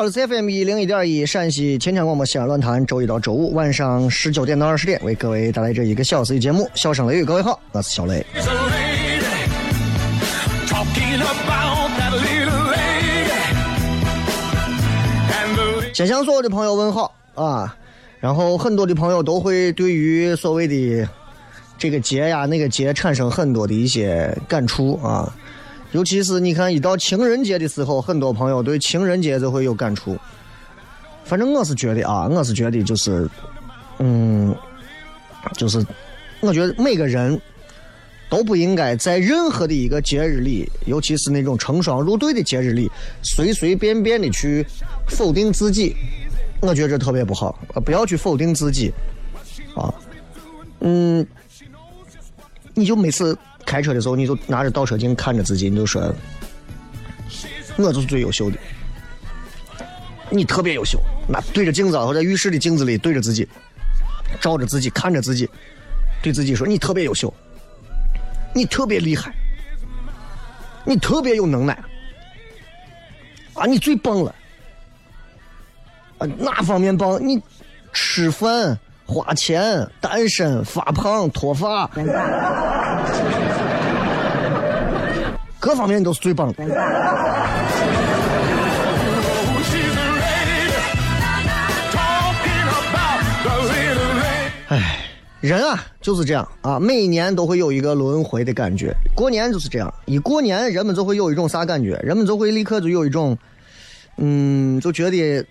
好，我是 FM 一零一点一陕西秦腔广播西安论坛，周一到周五晚上十九点到二十点为各位带来这一个小时的节目《笑声雷雨》。各位好，我是小雷。先向所有的朋友问好啊，然后很多的朋友都会对于所谓的这个节呀、那个节产生很多的一些感触啊，尤其是你看一到情人节的时候，很多朋友对情人节就会有感触。反正我是觉得啊，我是觉得就是，嗯，就是我觉得每个人都不应该在任何的一个节日里，尤其是那种成双入对的节日里，随随便便的去否定自己，我觉得这特别不好。不要去否定自己，啊，嗯，你就每次开车的时候，你就拿着倒车镜看着自己，你就说，我就是最优秀的，你特别优秀。那对着镜子，或者浴室的镜子里对着自己，照着自己，看着自己，对自己说，你特别优秀。你特别厉害，你特别有能耐，啊，你最棒了，啊，哪方面棒？你吃饭、花钱、单身、发胖、脱发，各方面都是最棒的。哎，人啊就是这样啊，每年都会有一个轮回的感觉。过年就是这样，一过年人们就会有一种啥感觉？人们就会立刻就有一种，嗯，就觉得，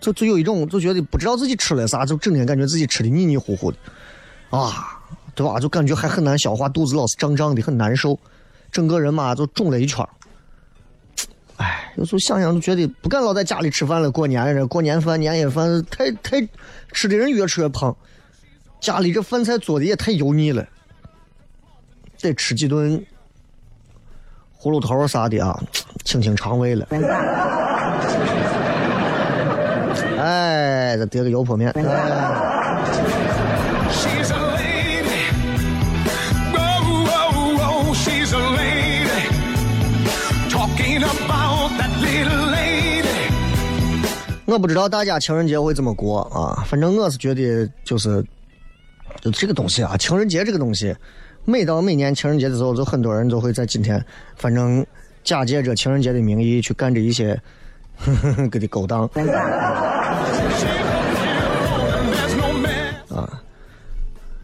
就就有一种就觉得不知道自己吃了啥，就整天感觉自己吃的腻腻糊糊的，啊，对吧？就感觉还很难消化，肚子老是胀胀的，很难受，整个人嘛就肿了一圈儿。哎，有时候想想就觉得不敢老在家里吃饭了。过年这过年饭、年夜饭太太吃的人越吃越胖。家里这饭菜做的也太油腻了，得吃几顿葫芦头啥的啊，清清肠胃了。哎，再叠个油泼面。哎我不知道大家情人节会怎么过啊，反正我是觉得就是，就这个东西啊，情人节这个东西，每到每年情人节的时候，就很多人都会在今天，反正假借着情人节的名义去干着一些 给的勾当。啊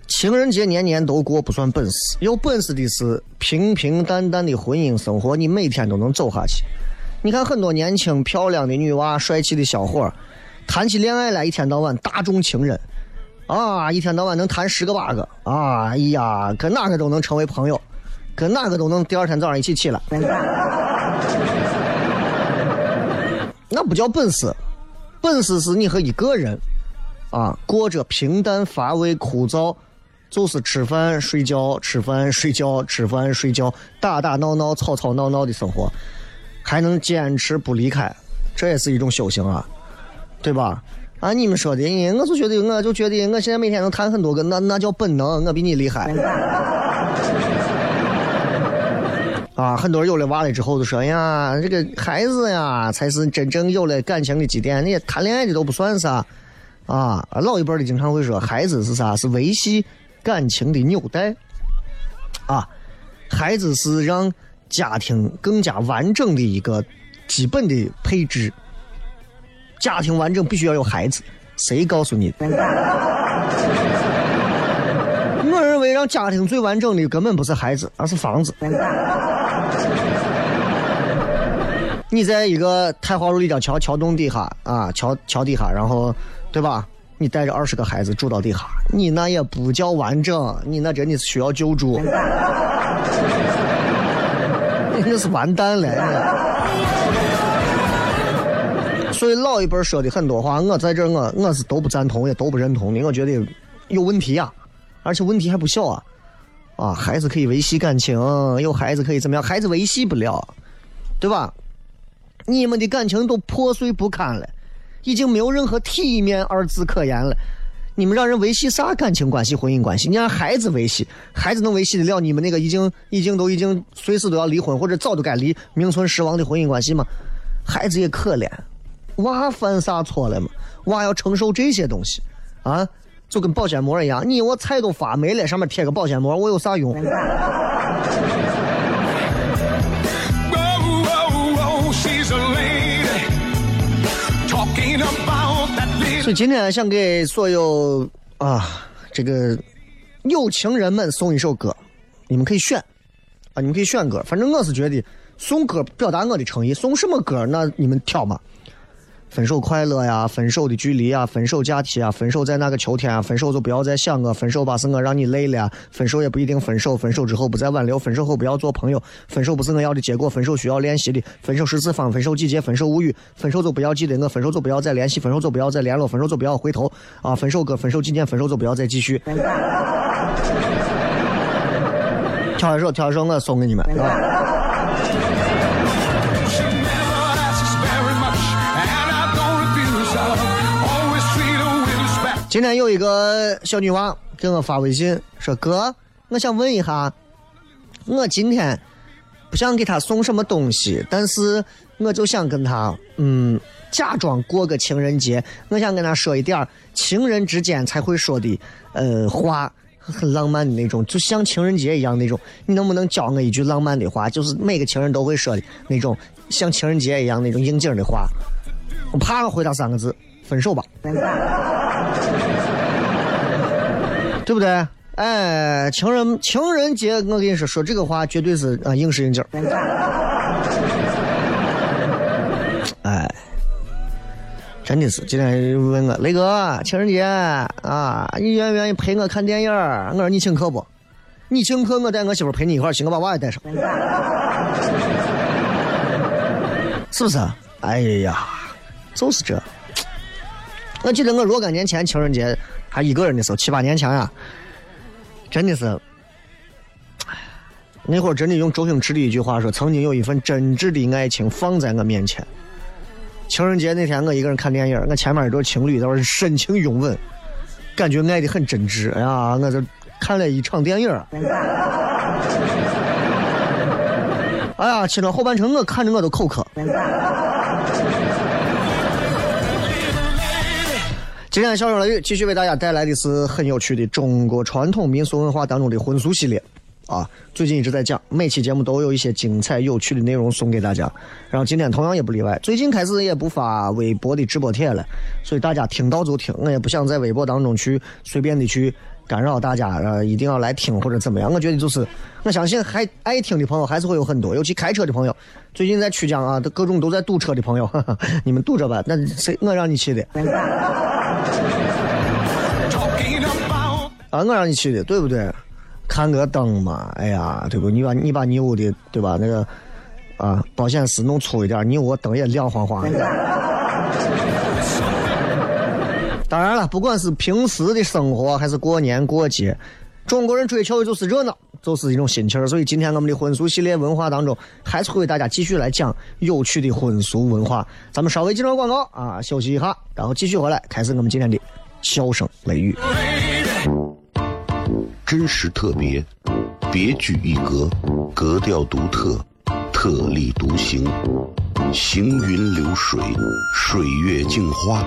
情人节年年都过不算本事，有本事的是平平淡淡的婚姻生活，你每天都能走下去。你看很多年轻漂亮的女娃、帅气的小伙，谈起恋爱来一天到晚大众情人，啊，一天到晚能谈十个八个，啊，哎呀，跟哪个都能成为朋友，跟哪个都能第二天早上一起起来，那不叫本事，本事是你和一个人啊过着平淡乏味、枯燥。就是吃饭睡觉，吃饭睡觉，吃饭睡觉，打打闹闹，吵吵闹闹的生活，还能坚持不离开，这也是一种修行啊，对吧？啊，你们说的，哎我就觉得，我就觉得，我现在每天能谈很多个，那那叫本能，我比你厉害。啊，很多人有了娃了之后就说：“哎呀，这个孩子呀，才是真正有了感情的积淀，那些谈恋爱的都不算啥。”啊，老一辈的经常会说，孩子是啥？是维系感情的纽带。啊，孩子是让家庭更加完整的一个基本的配置。家庭完整必须要有孩子，谁告诉你的？我认为让家庭最完整的根本不是孩子，而是房子。你在一个太华路立交桥桥洞底下啊，桥桥底下，然后对吧？你带着二十个孩子住到底下，你那也不叫完整，你那真的是需要救助，那是完蛋了。所以老一辈说的很多话，我在这我我是都不赞同，也都不认同的。我觉得有问题啊，而且问题还不小啊！啊，孩子可以维系感情，有孩子可以怎么样？孩子维系不了，对吧？你们的感情都破碎不堪了，已经没有任何体面二字可言了。你们让人维系啥感情关系、婚姻关系？你让孩子维系，孩子能维系得了你们那个已经、已经都已经随时都要离婚或者早都该离、名存实亡的婚姻关系吗？孩子也可怜，娃犯啥错了嘛？娃要承受这些东西，啊，就跟保鲜膜一样，你我菜都发霉了，上面贴个保鲜膜，我有啥用？今天想给所有啊这个有情人们送一首歌，你们可以选啊，你们可以选歌，反正我是觉得送歌表达我的诚意，送什么歌那你们挑嘛。分手快乐呀，分手的距离啊，分手假期啊，分手在那个秋天啊，分手就不要再想我，分手吧是我让你累了呀，分手也不一定分手，分手之后不再挽留，分手后不要做朋友，分手不是我要的结果，分手需要练习的，分手十次方，分手季节，分手无语，分手就不要记得我，分手就不要再联系，分手就不要再联络，分手就不要回头啊，分手歌，分手纪念，分手就不要再继续。挑一首，挑一首，我送给你们。今天有一个小女娃给我发微信说：“哥，我想问一下，我今天不想给她送什么东西，但是我就想跟她，嗯，假装过个情人节，我想跟她说一点情人之间才会说的，呃，话。”很浪漫的那种，就像情人节一样那种。你能不能教我一句浪漫的话？就是每个情人都会说的那种，像情人节一样那种应景的话。我啪回答三个字：分手吧。对不对？哎，情人情人节，我跟你说，说这个话绝对是啊应时应景儿。哎，真的是，今天问我雷哥，情人节啊，你愿不愿意陪我看电影儿？我说你请客不？你请客，我带我媳妇陪你一块儿去，我把娃也带上，是不是？哎呀，就是这。我记得我若干年前情人节还一个人的时候，七八年前呀、真的是，那会儿真的用周星驰的一句话说，曾经有一份真挚的爱情放在我面前。情人节那天，我一个人看电影，我前面一对情侣在那深情拥吻，感觉爱的很真挚。哎呀，我这看了一场电影。哎呀，亲了后半程，我看着我都口渴。今天小声雷雨继续为大家带来的是很有趣的中国传统民俗文化当中的婚俗系列啊，最近一直在讲，每期节目都有一些精彩有趣的内容送给大家。然后今天同样也不例外，最近开始也不发微博的直播帖了，所以大家听到就听，我也不想在微博当中去随便的去干扰大家，呃，一定要来听或者怎么样。我觉得就是，我相信还爱听的朋友还是会有很多，尤其开车的朋友，最近在曲江啊，各种都在堵车的朋友，哈 哈你们堵着吧，那谁我让你去的。啊，我让你去的，对不对？看个灯嘛，哎呀，对不？你把你把你屋的对吧？那个啊，保险丝弄粗一点，你屋灯也亮晃晃的。当然了，不管是平时的生活还是过年过节，中国人追求的就是热闹，就是一种心情。所以今天我们的婚俗系列文化当中，还是会为大家继续来讲有趣的婚俗文化。咱们稍微进入广告啊，休息一下，然后继续回来开始我们今天的笑声雷雨。真实特别，别具一格，格调独特，特立独行，行云流水，水月镜花，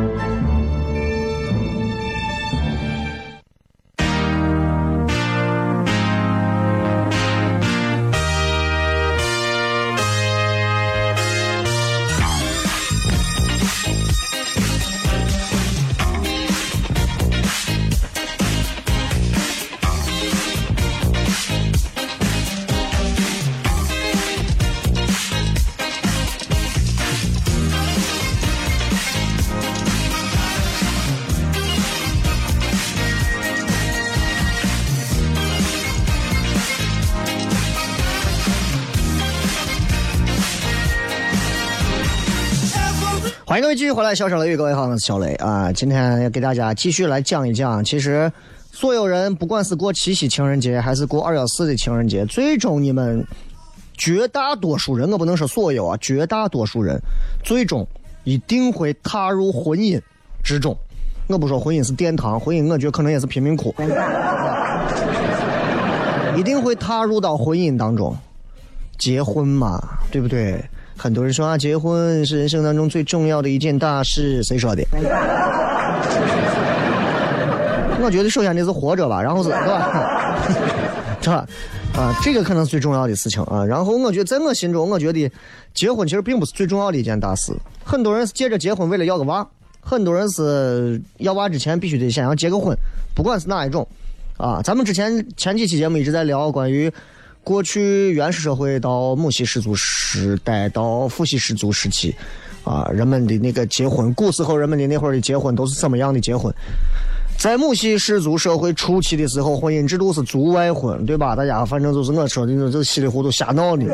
各位继续回来，笑声雷雨，各位好，我是小雷啊。今天要给大家继续来讲一讲，其实所有人不管是过七夕情人节，还是过二幺四的情人节，最终你们绝大多数人，我不能说所有啊，绝大多数人最终一定会踏入婚姻之中。我不说婚姻是殿堂，婚姻我觉得可能也是贫民窟，一定会踏入到婚姻当中。结婚嘛，对不对？很多人说啊，结婚是人生当中最重要的一件大事，谁说的？我觉得首先你是活着吧，然后是，对吧？是吧？啊，这个可能是最重要的事情啊。然后我觉得，在我心中，我觉得结婚其实并不是最重要的一件大事。很多人是借着结婚为了要个娃，很多人是要娃之前必须得先要结个婚，不管是哪一种啊。咱们之前前几期节目一直在聊关于。过去原始社会到母系氏族时代到父系氏族时期，啊，人们的那个结婚，古时候人们的那会儿的结婚都是怎么样的结婚？在母系氏族社会初期的时候，婚姻制度是族外婚，对吧？大家反正就是我说的，这稀里糊涂瞎闹的。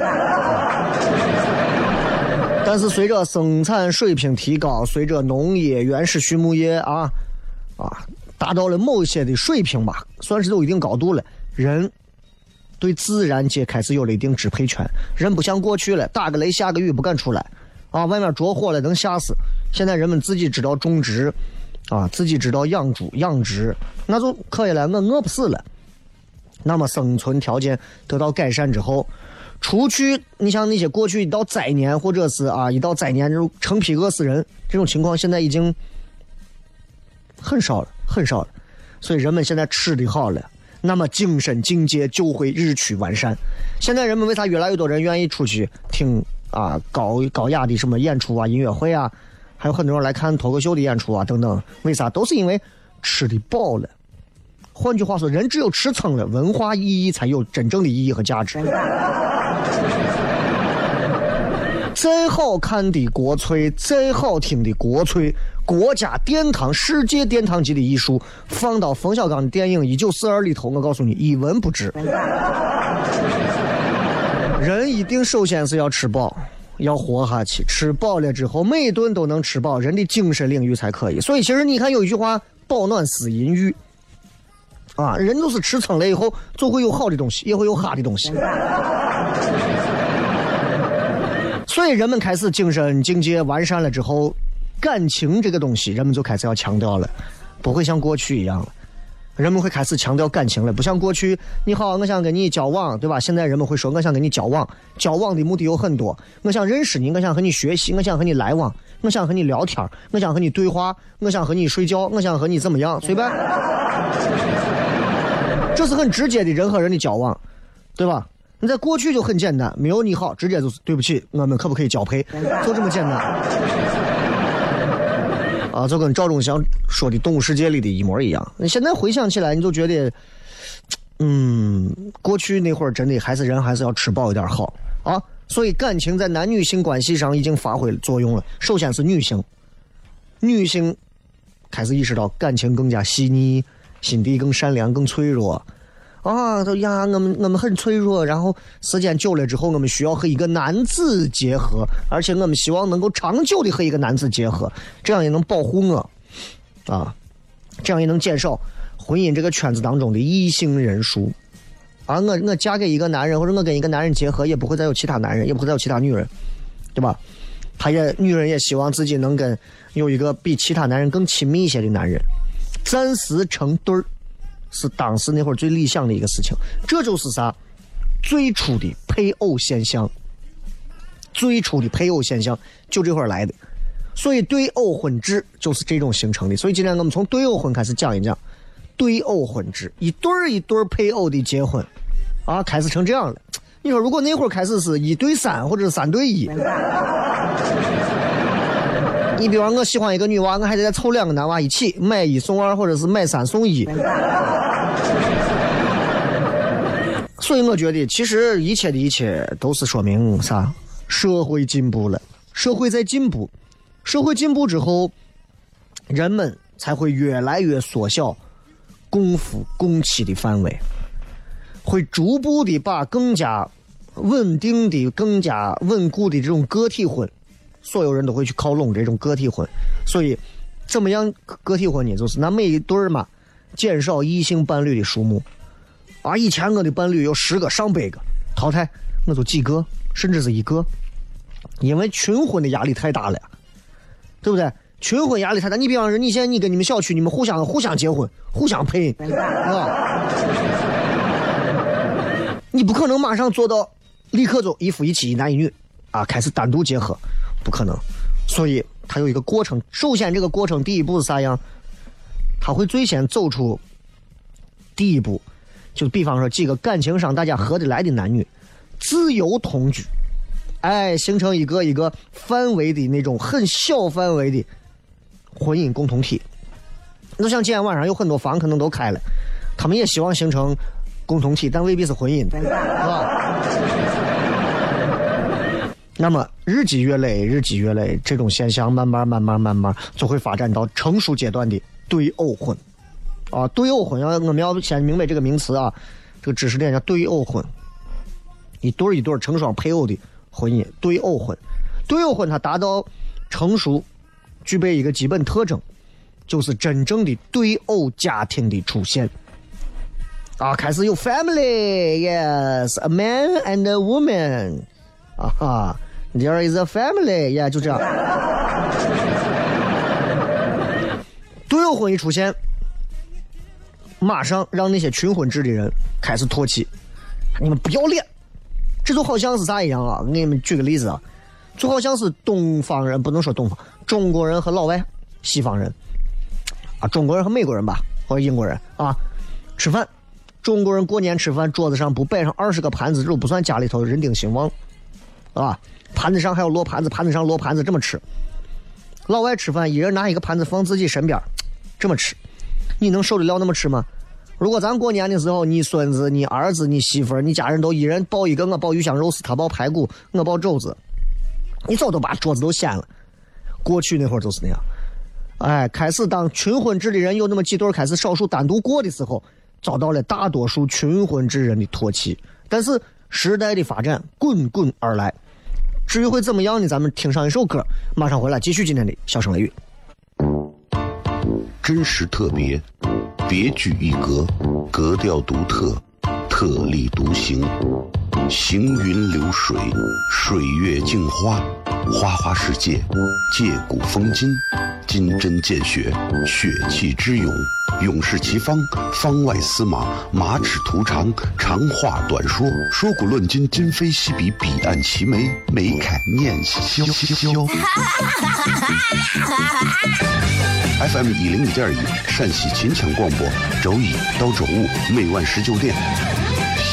但是随着生产水平提高，随着农业、原始畜牧业啊啊达到了某些的水平吧，算是有一定高度了，人。对自然界开始有了一定支配权，人不像过去了，打个雷下个雨不敢出来，啊，外面着火了能吓死。现在人们自己知道种植，啊，自己知道养猪养殖，那就可以了，我饿不死了。那么生存条件得到改善之后，除去你像那些过去一到灾年或者是啊一到灾年就成批饿死人这种情况，现在已经很少了，很少了。所以人们现在吃的好了。那么精神境界就会日趋完善。现在人们为啥越来越多人愿意出去听啊高高雅的什么演出啊、音乐会啊，还有很多人来看脱口秀的演出啊等等？为啥？都是因为吃的饱了。换句话说，人只有吃撑了，文化意义才有真正的意义和价值。再好看的国粹，再好听的国粹，国家殿堂、世界殿堂级的艺术，放到冯小刚的电影《一九四二》里头，我告诉你，一文不值。人一定首先是要吃饱，要活下去。吃饱了之后，每顿都能吃饱，人的精神领域才可以。所以，其实你看有一句话：“饱暖思淫欲。”啊，人都是吃撑了以后，就会有好的东西，也会有哈的东西。所以人们开始精神境界完善了之后，感情这个东西，人们就开始要强调了，不会像过去一样了。人们会开始强调感情了，不像过去。你好，我想跟你交往，对吧？现在人们会说，我想跟你交往，交往的目的有很多。我想认识你，我想和你学习，我想和你来往，我想和你聊天，我想和你对话，我想和你睡觉，我想和你怎么样，随便。这是很直接的人和人的交往，对吧？你在过去就很简单，没有你好，直接就是对不起，我们可不可以交配？就这么简单。啊，就跟赵忠祥说的《动物世界》里的一模一样。你现在回想起来，你就觉得，嗯，过去那会儿真的还是人还是要吃饱一点好啊。所以感情在男女性关系上已经发挥作用了。首先是女性，女性开始意识到感情更加细腻，心地更善良、更脆弱。啊，都呀，我们我们很脆弱，然后时间久了之后，我们需要和一个男子结合，而且我们希望能够长久的和一个男子结合，这样也能保护我，啊，这样也能减少婚姻这个圈子当中的异性人数。啊，我我嫁给一个男人，或者我跟一个男人结合，也不会再有其他男人，也不会再有其他女人，对吧？他也女人也希望自己能跟有一个比其他男人更亲密一些的男人，暂时成对儿。是当时那会儿最理想的一个事情，这就是啥？最初的配偶现象，最初的配偶现象就这会儿来的，所以对偶婚制就是这种形成的。所以今天我们从对偶婚开始讲一讲对偶婚制，一对儿一对配偶的结婚啊，开始成这样了。你说如果那会儿开始是一对三或者是三对一，你比方我喜欢一个女娃，我还得再凑两个男娃一起买一送二，或者是买三送一。所以我觉得，其实一切的一切都是说明啥？社会进步了，社会在进步，社会进步之后，人们才会越来越缩小共夫共妻的范围，会逐步的把更加稳定的、更加稳固的这种个体婚，所有人都会去靠拢这种个体婚。所以，怎么样个体婚呢？就是那每一对儿嘛，减少异性伴侣的数目。啊！以前我的伴侣有十个、上百个，淘汰我就几个，甚至是一个，因为群婚的压力太大了，对不对？群婚压力太大。你比方说，你现在你跟你们小区，你们互相互相结婚，互相配，啊，你不可能马上做到立刻就一夫一妻、一男一女啊，开始单独结合，不可能。所以它有一个过程。首先，这个过程第一步是啥样？他会最先走出第一步。就比方说几个感情上大家合得来的男女，自由同居，哎，形成一个一个范围的那种很小范围的婚姻共同体。就像今天晚上有很多房可能都开了，他们也希望形成共同体，但未必是婚姻，是吧？那么日积月累，日积月累，这种现象慢慢慢慢慢慢就会发展到成熟阶段的对偶婚。啊，对偶婚要我们要先明白这个名词啊，这个知识点叫对偶婚，一对一对成双配偶的婚姻，对偶婚，对偶婚它达到成熟，具备一个基本特征，就是真正的对偶家庭的出现。啊，开始有 family，yes，a man and a woman，啊哈，there is a family，yeah，就这样。对偶婚一出现。马上让那些群婚制的人开始唾弃，你们不要脸！这就好像是啥一样啊？给你们举个例子啊，就好像是东方人不能说东方，中国人和老外、西方人啊，中国人和美国人吧，或者英国人啊，吃饭中国人过年吃饭，桌子上不摆上二十个盘子，这都不算家里头人丁兴旺，啊，盘子上还有落盘子，盘子上落盘子，这么吃。老外吃饭，一人拿一个盘子放自己身边，这么吃，你能受得了那么吃吗？如果咱过年的时候，你孙子、你儿子、你媳妇、你家人都一人抱一个，我抱鱼香肉丝，他抱排骨，我抱肘子，你早都把桌子都掀了。过去那会儿就是那样。哎，开始当群婚制的人有那么几对开始少数单独过的时候，遭到了大多数群婚制人的唾弃。但是时代的发展滚滚而来，至于会怎么样呢？咱们听上一首歌，马上回来继续今天的笑声雷雨。真实特别，别具一格，格调独特，特立独行，行云流水，水月镜花，花花世界，借古风今，金针见血，血气之勇，勇士齐方，方外司马，马齿徒长，长话短说，说古论今，今非昔比，彼岸齐眉，眉开眼笑。FM 一零一点一，陕西秦腔广播，周一到周五每晚十九点，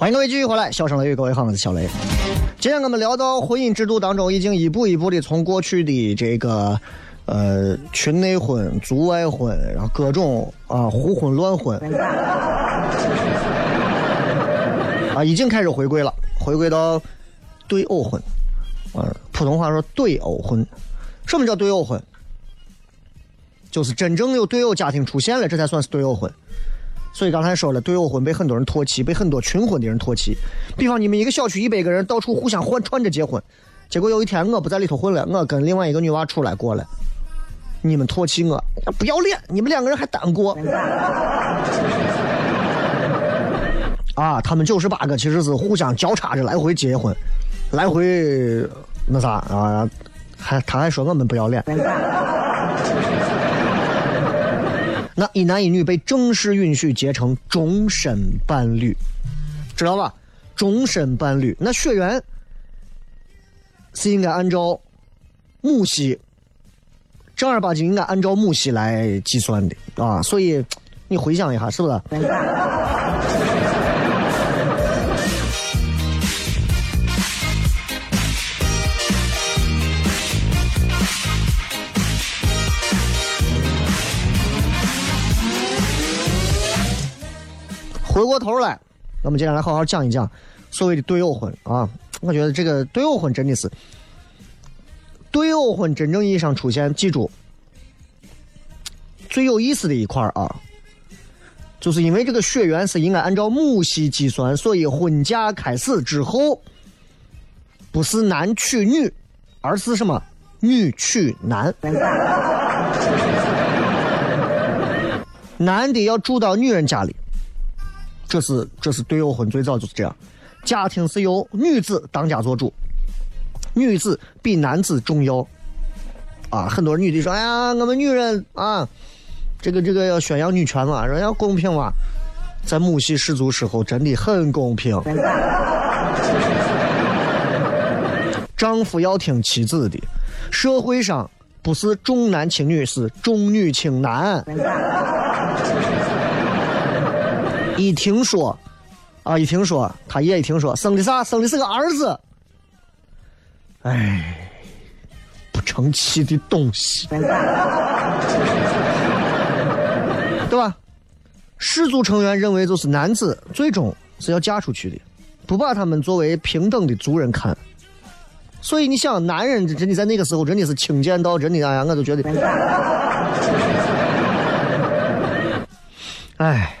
欢迎各位继续回来，笑声雷雨，各位好，我是小雷。今天我们聊到婚姻制度当中，已经一步一步的从过去的这个呃群内婚、族外婚，然后各种啊胡婚乱婚啊，已经开始回归了，回归到对偶婚。啊，普通话说对偶婚。什么叫对偶婚？就是真正有对偶家庭出现了，这才算是对偶婚。所以刚才说了，对偶婚被很多人唾弃，被很多群婚的人唾弃。比方你们一个小区一百个人到处互相换串着结婚，结果有一天我不在里头混了，我跟另外一个女娃出来过了，你们唾弃我，不要脸！你们两个人还单过。啊，他们九十八个其实是互相交叉着来回结婚，来回那啥啊，还他还说我们不要脸。那一男一女被正式允许结成终身伴侣，知道吧？终身伴侣，那血缘是应该按照母系，正儿八经应该按照母系来计算的啊。所以你回想一下，是不是？回过头来，我们接下来好好讲一讲所谓的对偶婚啊。我觉得这个对偶婚真的是对偶婚真正意义上出现，记住最有意思的一块啊，就是因为这个血缘是应该按照母系计算，所以婚嫁开始之后不是男娶女，而是什么女娶男，男的要住到女人家里。这是这是对偶婚最早就是这样，家庭是由女子当家做主，女子比男子重要。啊，很多女的说：“哎呀，我们女人啊，这个这个要宣扬女权嘛，说要公平嘛。”在母系氏族时候，真的很公平。丈夫要听妻子的，社会上不是重男轻女，是重女轻男。一听说，啊，一听说，他爷一听说生的啥，生的是个儿子，哎，不成器的东西，对吧？氏族成员认为，就是男子最终是要嫁出去的，不把他们作为平等的族人看。所以你想，男人真的在那个时候真的是轻贱到真的哎呀，我都觉得，哎，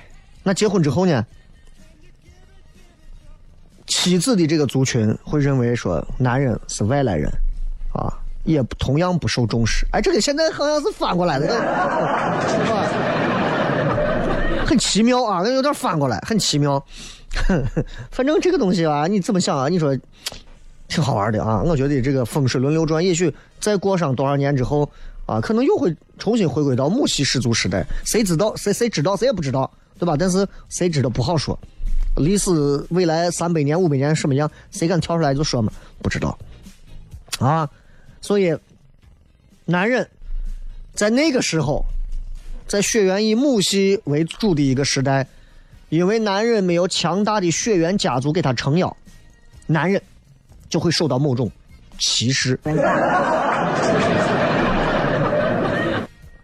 那结婚之后呢？妻子的这个族群会认为说，男人是外来人，啊，也同样不受重视。哎，这个现在好像是反过来的，是吧？很奇妙啊，那有点反过来，很奇妙。反正这个东西啊，你怎么想啊？你说挺好玩的啊。我觉得这个风水轮流转，也许再过上多少年之后啊，可能又会重新回归到母系氏族时代。谁知道？谁谁知道？谁也不知道，对吧？但是谁知道不好说。历史未来三百年、五百年什么样？谁敢跳出来就说嘛？不知道啊。所以，男人在那个时候。在血缘以母系为主的一个时代，因为男人没有强大的血缘家族给他撑腰，男人就会受到某种歧视。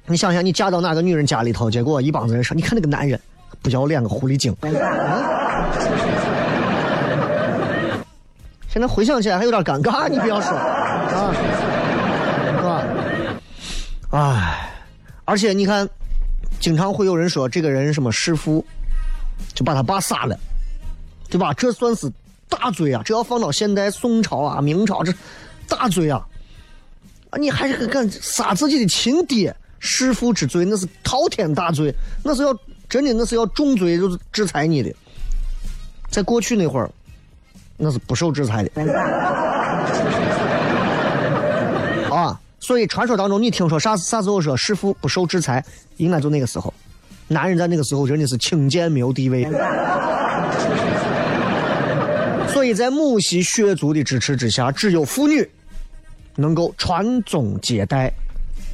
你想想，你嫁到哪个女人家里头，结果一帮子人说：“你看那个男人不要脸，个狐狸精。”现在回想起来还有点尴尬，你不要说啊，是吧？哎，而且你看。经常会有人说这个人什么弑父，就把他爸杀了，对吧？这算是大罪啊！这要放到现代宋朝啊、明朝，这大罪啊！啊，你还是敢杀自己的亲爹，弑父之罪，那是滔天大罪，那是要真的，那是要重罪，就是制裁你的。在过去那会儿，那是不受制裁的。啊。所以传说当中，你听说啥啥时候说弑父不受制裁，应该就那个时候。男人在那个时候真的是轻贱没有地位。所以在母系血族的支持之下，只有妇女能够传宗接代。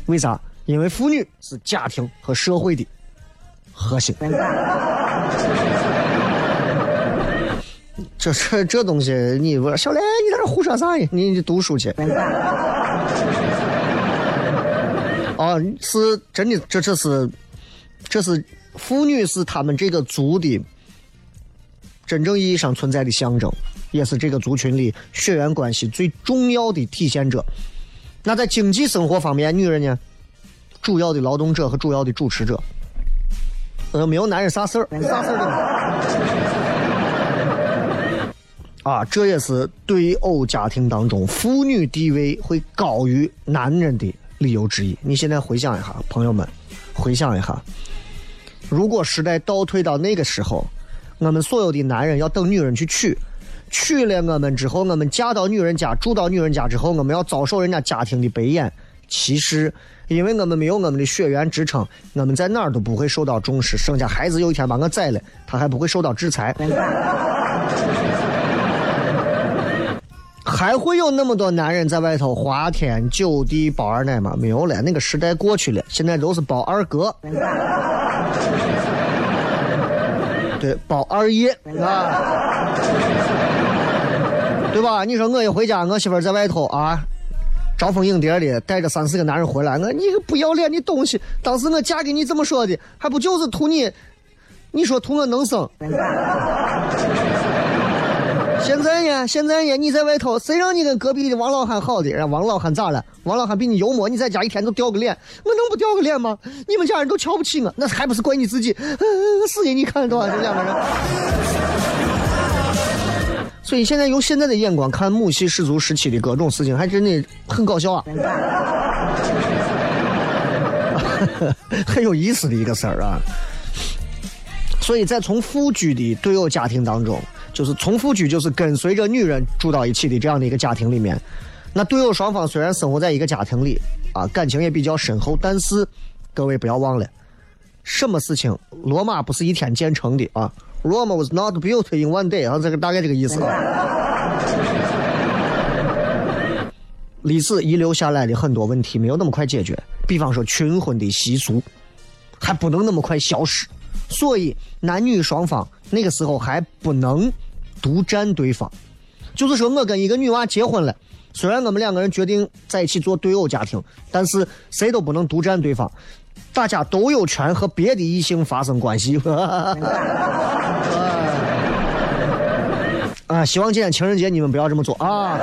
为啥？因为妇女是家庭和社会的核心。这这这东西，你我小雷，你在这胡说啥呀？你读书去。啊，是真的，这这是，这是妇女是他们这个族的真正意义上存在的象征，也是这个族群里血缘关系最重要的体现者。那在经济生活方面，女人呢，主要的劳动者和主要的主持者，呃，没有男人啥事儿，啥事儿的。啊，这也是对偶家庭当中妇女地位会高于男人的。理由之一，你现在回想一下，朋友们，回想一下，如果时代倒退到那个时候，我们所有的男人要等女人去娶，娶了我们之后，我们嫁到女人家，住到女人家之后，我们要遭受人家家庭的白眼、歧视，因为我们没有我们的血缘支撑，我们在哪儿都不会受到重视，生下孩子有一天把我宰了，他还不会受到制裁。还会有那么多男人在外头花天酒地包二奶吗？没有了，那个时代过去了，现在都是包二哥，对，包二爷啊，对吧？你说我一回家，我媳妇在外头啊，招蜂引蝶的，带着三四个男人回来，我你个不要脸的东西！当时我嫁给你怎么说的？还不就是图你？你说图我能生？现在呢？现在呢？你在外头，谁让你跟隔壁的王老汉好的？让王老汉咋了？王老汉比你幽默，你在家一天都掉个脸，我能不掉个脸吗？你们家人都瞧不起我，那还不是怪你自己？死给你看多少这两个人。所以现在用现在的眼光看母系氏族时期的各种事情，还真的很搞笑啊，很有意思的一个事儿啊。所以在从夫居的对偶家庭当中，就是从夫居就是跟随着女人住到一起的这样的一个家庭里面，那对偶双方虽然生活在一个家庭里啊，感情也比较深厚，但是各位不要忘了，什么事情罗马不是一天建成的啊？Rome was not built in one day，啊，这个大概这个意思。历史遗留下来的很多问题没有那么快解决，比方说群婚的习俗，还不能那么快消失，所以男女双方那个时候还不能独占对方。就是说我跟一个女娃结婚了，虽然我们两个人决定在一起做对偶家庭，但是谁都不能独占对方，大家都有权和别的异性发生关系。啊，希望今天情人节你们不要这么做啊！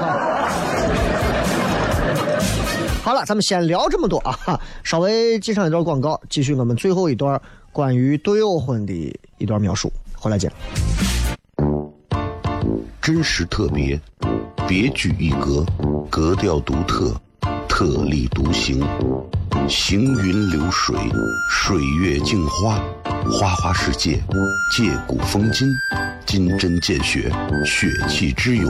好了，咱们先聊这么多啊，稍微接上一段广告，继续我们最后一段关于对偶婚的一段描述，回来见。真实特别，别具一格，格调独特，特立独行，行云流水，水月镜花，花花世界，借古风今，金针见血，血气之勇，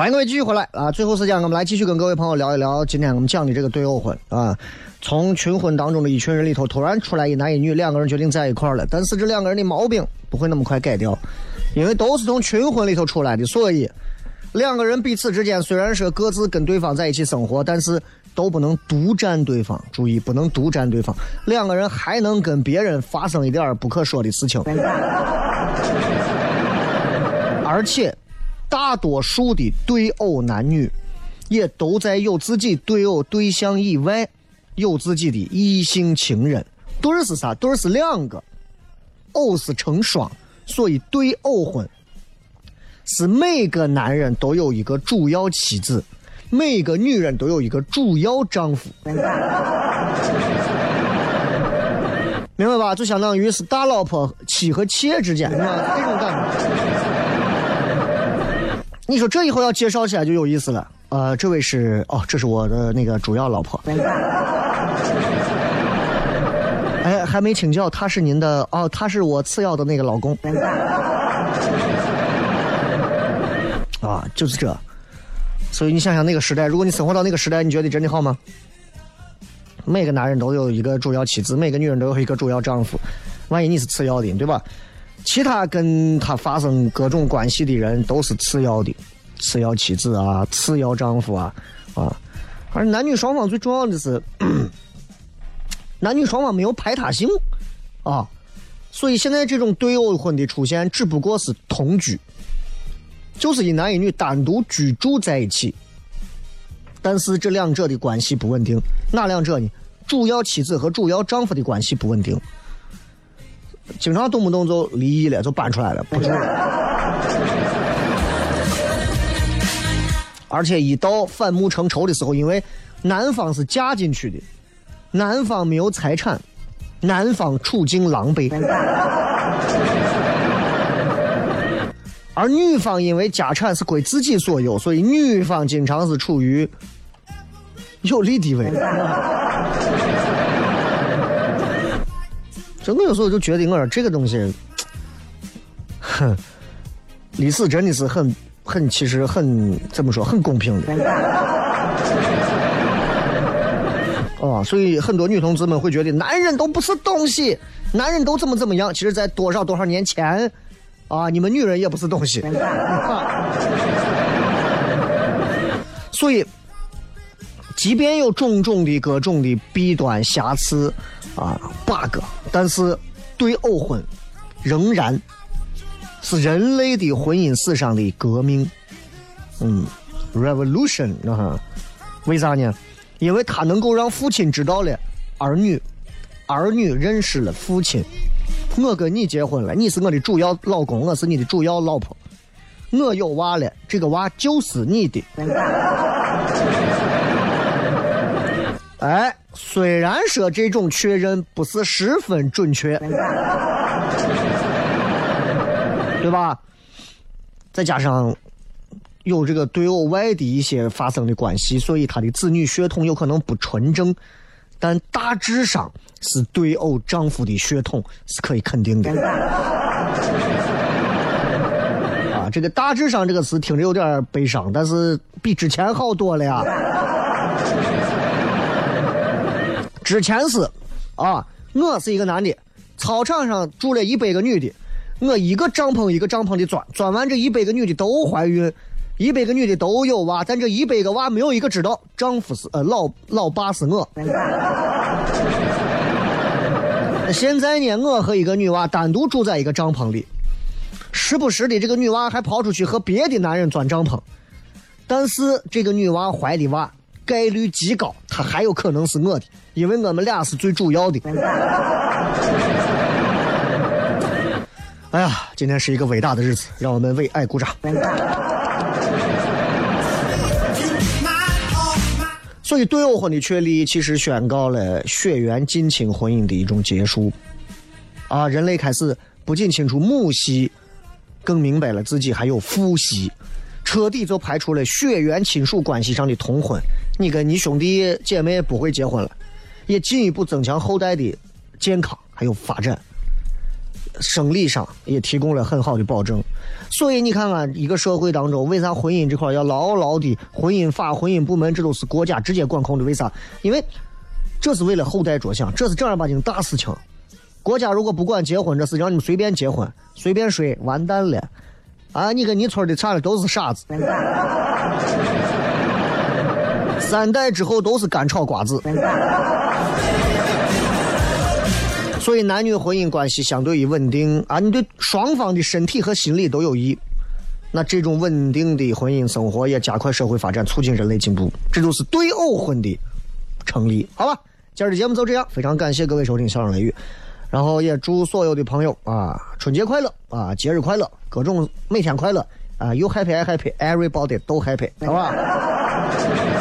欢迎各位继续回来啊！最后时间，我们来继续跟各位朋友聊一聊今天我们讲的这个对偶婚啊。从群婚当中的一群人里头，突然出来一男一女，两个人决定在一块儿了。但是这两个人的毛病不会那么快改掉，因为都是从群婚里头出来的，所以两个人彼此之间虽然是各自跟对方在一起生活，但是都不能独占对方。注意，不能独占对方，两个人还能跟别人发生一点不可说的事情，而且。大多数的对偶男女，也都在有自己对偶对象以外，有自己的异性情人。对儿是啥？对儿是两个，偶是成双，所以对偶婚是每个男人都有一个主要妻子，每个女人都有一个主要丈夫。明白吧？就相当于是大老婆妻和妾之间，这种感觉。你说这以后要介绍起来就有意思了。呃，这位是哦，这是我的那个主要老婆。哎，还没请教，他是您的哦，他是我次要的那个老公。啊，就是这。所以你想想那个时代，如果你生活到那个时代，你觉得真的好吗？每个男人都有一个主要妻子，每个女人都有一个主要丈夫。万一你是次要的，对吧？其他跟他发生各种关系的人都是次要的，次要妻子啊，次要丈夫啊，啊，而男女双方最重要的是，男女双方没有排他性啊，所以现在这种对偶婚的出现只不过是同居，就是一男一女单独居住在一起，但是这两者的关系不稳定，哪两者呢？主要妻子和主要丈夫的关系不稳定。经常动不动就离异了，就搬出来了，不是。而且一到反目成仇的时候，因为男方是嫁进去的，男方没有财产，男方处境狼狈，而女方因为家产是归自己所有，所以女方经常是处于有利地位。我有时候就觉得，我说这个东西，哼，历史真的是很很，其实很怎么说，很公平的。哦，所以很多女同志们会觉得男人都不是东西，男人都怎么怎么样。其实，在多少多少年前，啊，你们女人也不是东西。所以，即便有种种的各种的弊端瑕疵啊 bug，但是对偶婚仍然是人类的婚姻史上的革命。嗯，revolution 啊，为啥呢？因为它能够让父亲知道了儿女，儿女认识了父亲。我跟你结婚了，你是我的主要老公，我是你的主要老婆。我有娃了，这个娃就是你的。哎，虽然说这种确认不是十分准确，对吧？再加上有这个对偶外的一些发生的关系，所以他的子女血统有可能不纯正，但大致上是对偶丈夫的血统是可以肯定的。啊，这个“大致上”这个词听着有点悲伤，但是比之前好多了呀。之前是，啊，我是一个男的，操场上住了一百个女的，我一个帐篷一个帐篷的钻，钻完这一百个女的都怀孕，一百个女的都有娃，但这一百个娃没有一个知道丈夫是呃老老爸是我。现在呢，我和一个女娃单独住在一个帐篷里，时不时的这个女娃还跑出去和别的男人钻帐篷，但是这个女娃怀的娃概率极高，她还有可能是我的，因为我们俩是最主要的。哎呀，今天是一个伟大的日子，让我们为爱鼓掌。所以，对偶婚的确立，其实宣告了血缘近亲婚姻的一种结束。啊，人类开始不仅清楚母系，更明白了自己还有父系，彻底就排除了血缘亲属关系上的通婚。你跟你兄弟姐妹不会结婚了，也进一步增强后代的健康还有发展。生理上也提供了很好的保证，所以你看看一个社会当中，为啥婚姻这块要牢牢的婚姻法、婚姻部门，这都是国家直接管控的？为啥？因为这是为了后代着想，这是正儿八经大事情。国家如果不管结婚这事，让你们随便结婚、随便睡，完蛋了！啊，你跟你村的差的都是傻子，三代之后都是干炒瓜子。所以，男女婚姻关系相对于稳定啊，你对双方的身体和心理都有益。那这种稳定的婚姻生活也加快社会发展，促进人类进步，这就是对偶婚的成立。好吧，今儿的节目就这样，非常感谢各位收听《笑声雷雨》，然后也祝所有的朋友啊，春节快乐啊，节日快乐，各种每天快乐啊，You happy I happy，everybody 都 happy，好吧？